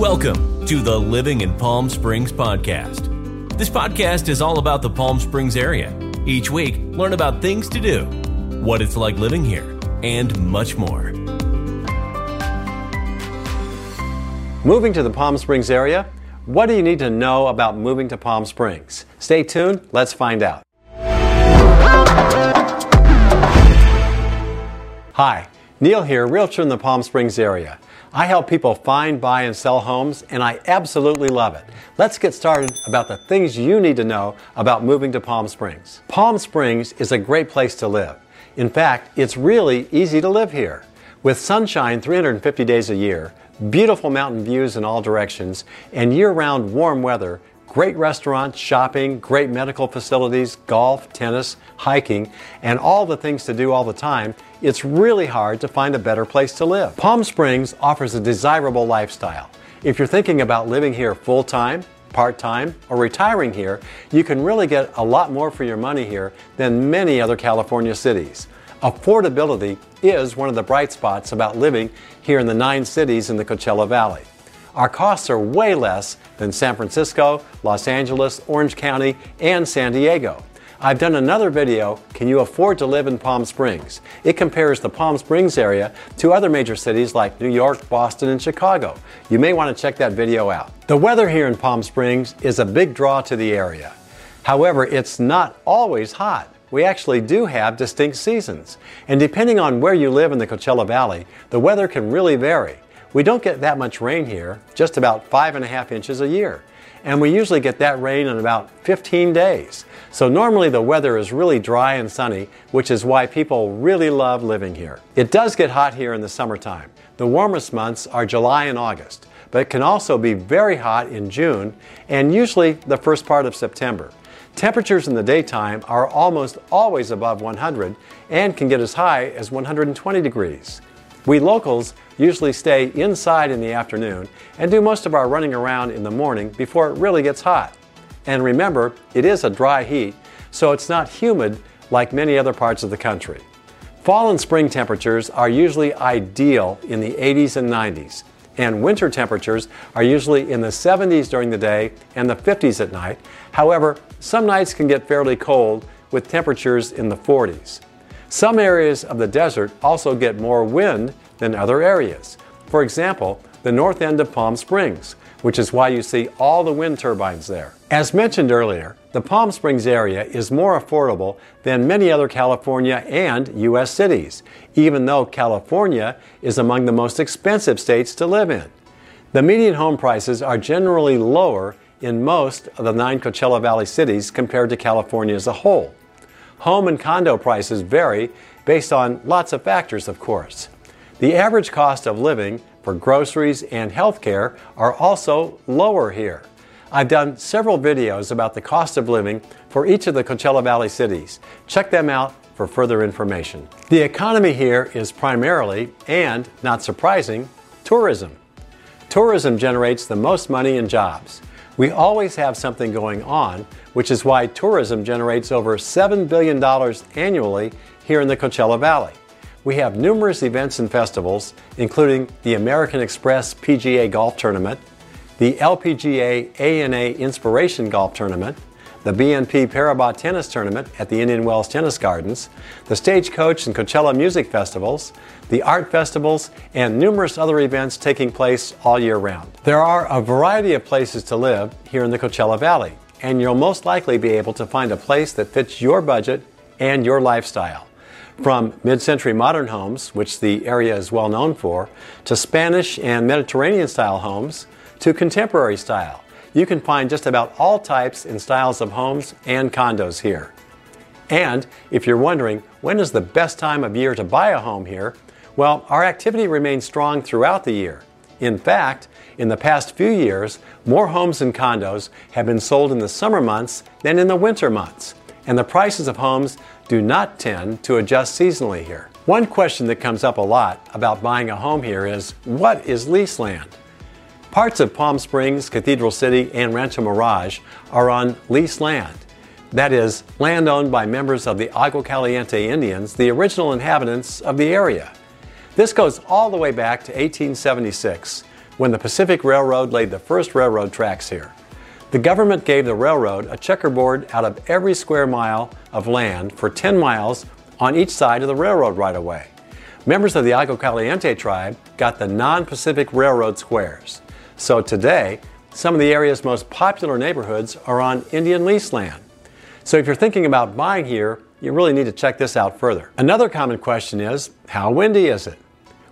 Welcome to the Living in Palm Springs podcast. This podcast is all about the Palm Springs area. Each week, learn about things to do, what it's like living here, and much more. Moving to the Palm Springs area? What do you need to know about moving to Palm Springs? Stay tuned, let's find out. Hi, Neil here, realtor in the Palm Springs area. I help people find, buy, and sell homes, and I absolutely love it. Let's get started about the things you need to know about moving to Palm Springs. Palm Springs is a great place to live. In fact, it's really easy to live here. With sunshine 350 days a year, beautiful mountain views in all directions, and year round warm weather, Great restaurants, shopping, great medical facilities, golf, tennis, hiking, and all the things to do all the time, it's really hard to find a better place to live. Palm Springs offers a desirable lifestyle. If you're thinking about living here full time, part time, or retiring here, you can really get a lot more for your money here than many other California cities. Affordability is one of the bright spots about living here in the nine cities in the Coachella Valley. Our costs are way less than San Francisco, Los Angeles, Orange County, and San Diego. I've done another video, Can You Afford to Live in Palm Springs? It compares the Palm Springs area to other major cities like New York, Boston, and Chicago. You may want to check that video out. The weather here in Palm Springs is a big draw to the area. However, it's not always hot. We actually do have distinct seasons. And depending on where you live in the Coachella Valley, the weather can really vary. We don't get that much rain here, just about five and a half inches a year. And we usually get that rain in about 15 days. So normally the weather is really dry and sunny, which is why people really love living here. It does get hot here in the summertime. The warmest months are July and August, but it can also be very hot in June and usually the first part of September. Temperatures in the daytime are almost always above 100 and can get as high as 120 degrees. We locals usually stay inside in the afternoon and do most of our running around in the morning before it really gets hot. And remember, it is a dry heat, so it's not humid like many other parts of the country. Fall and spring temperatures are usually ideal in the 80s and 90s, and winter temperatures are usually in the 70s during the day and the 50s at night. However, some nights can get fairly cold with temperatures in the 40s. Some areas of the desert also get more wind than other areas. For example, the north end of Palm Springs, which is why you see all the wind turbines there. As mentioned earlier, the Palm Springs area is more affordable than many other California and U.S. cities, even though California is among the most expensive states to live in. The median home prices are generally lower in most of the nine Coachella Valley cities compared to California as a whole. Home and condo prices vary based on lots of factors, of course. The average cost of living for groceries and healthcare are also lower here. I've done several videos about the cost of living for each of the Coachella Valley cities. Check them out for further information. The economy here is primarily, and not surprising, tourism. Tourism generates the most money and jobs. We always have something going on, which is why tourism generates over $7 billion annually here in the Coachella Valley. We have numerous events and festivals, including the American Express PGA Golf Tournament, the LPGA ANA Inspiration Golf Tournament, the BNP Paribas Tennis Tournament at the Indian Wells Tennis Gardens, the Stagecoach and Coachella Music Festivals, the art festivals, and numerous other events taking place all year round. There are a variety of places to live here in the Coachella Valley, and you'll most likely be able to find a place that fits your budget and your lifestyle. From mid century modern homes, which the area is well known for, to Spanish and Mediterranean style homes, to contemporary style you can find just about all types and styles of homes and condos here. And if you're wondering when is the best time of year to buy a home here, well, our activity remains strong throughout the year. In fact, in the past few years, more homes and condos have been sold in the summer months than in the winter months, and the prices of homes do not tend to adjust seasonally here. One question that comes up a lot about buying a home here is what is lease land? Parts of Palm Springs, Cathedral City, and Rancho Mirage are on leased land. That is, land owned by members of the Agua Caliente Indians, the original inhabitants of the area. This goes all the way back to 1876, when the Pacific Railroad laid the first railroad tracks here. The government gave the railroad a checkerboard out of every square mile of land for 10 miles on each side of the railroad right of way. Members of the Agua Caliente tribe got the non Pacific Railroad squares. So today, some of the area's most popular neighborhoods are on Indian lease land. So if you're thinking about buying here, you really need to check this out further. Another common question is how windy is it?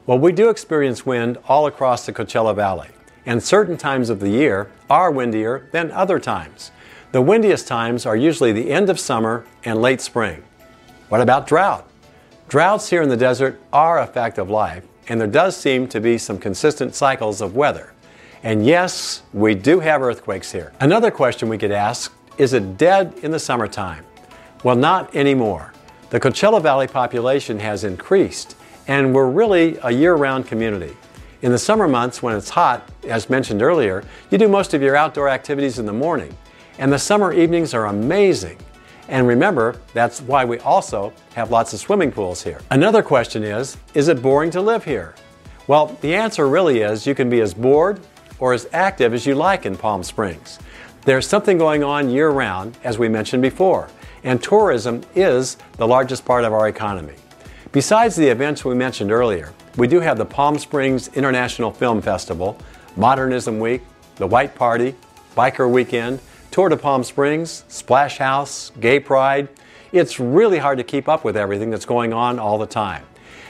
Well, we do experience wind all across the Coachella Valley and certain times of the year are windier than other times. The windiest times are usually the end of summer and late spring. What about drought? Droughts here in the desert are a fact of life, and there does seem to be some consistent cycles of weather. And yes, we do have earthquakes here. Another question we get asked is it dead in the summertime? Well, not anymore. The Coachella Valley population has increased, and we're really a year round community. In the summer months, when it's hot, as mentioned earlier, you do most of your outdoor activities in the morning. And the summer evenings are amazing. And remember, that's why we also have lots of swimming pools here. Another question is Is it boring to live here? Well, the answer really is you can be as bored or as active as you like in Palm Springs. There's something going on year round, as we mentioned before, and tourism is the largest part of our economy. Besides the events we mentioned earlier, we do have the Palm Springs International Film Festival, Modernism Week, the White Party, Biker Weekend, Tour de Palm Springs, Splash House, Gay Pride. It's really hard to keep up with everything that's going on all the time.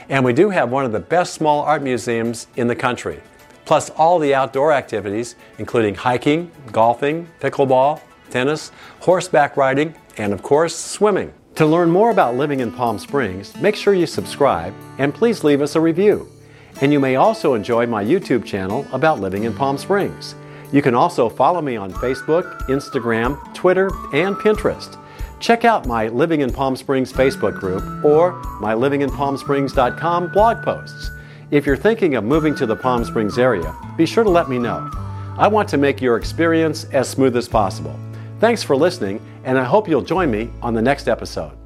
And we do have one of the best small art museums in the country, plus all the outdoor activities, including hiking, golfing, pickleball, tennis, horseback riding, and of course, swimming. To learn more about living in Palm Springs, make sure you subscribe and please leave us a review. And you may also enjoy my YouTube channel about living in Palm Springs. You can also follow me on Facebook, Instagram, Twitter, and Pinterest. Check out my Living in Palm Springs Facebook group or my livinginpalmsprings.com blog posts. If you're thinking of moving to the Palm Springs area, be sure to let me know. I want to make your experience as smooth as possible. Thanks for listening, and I hope you'll join me on the next episode.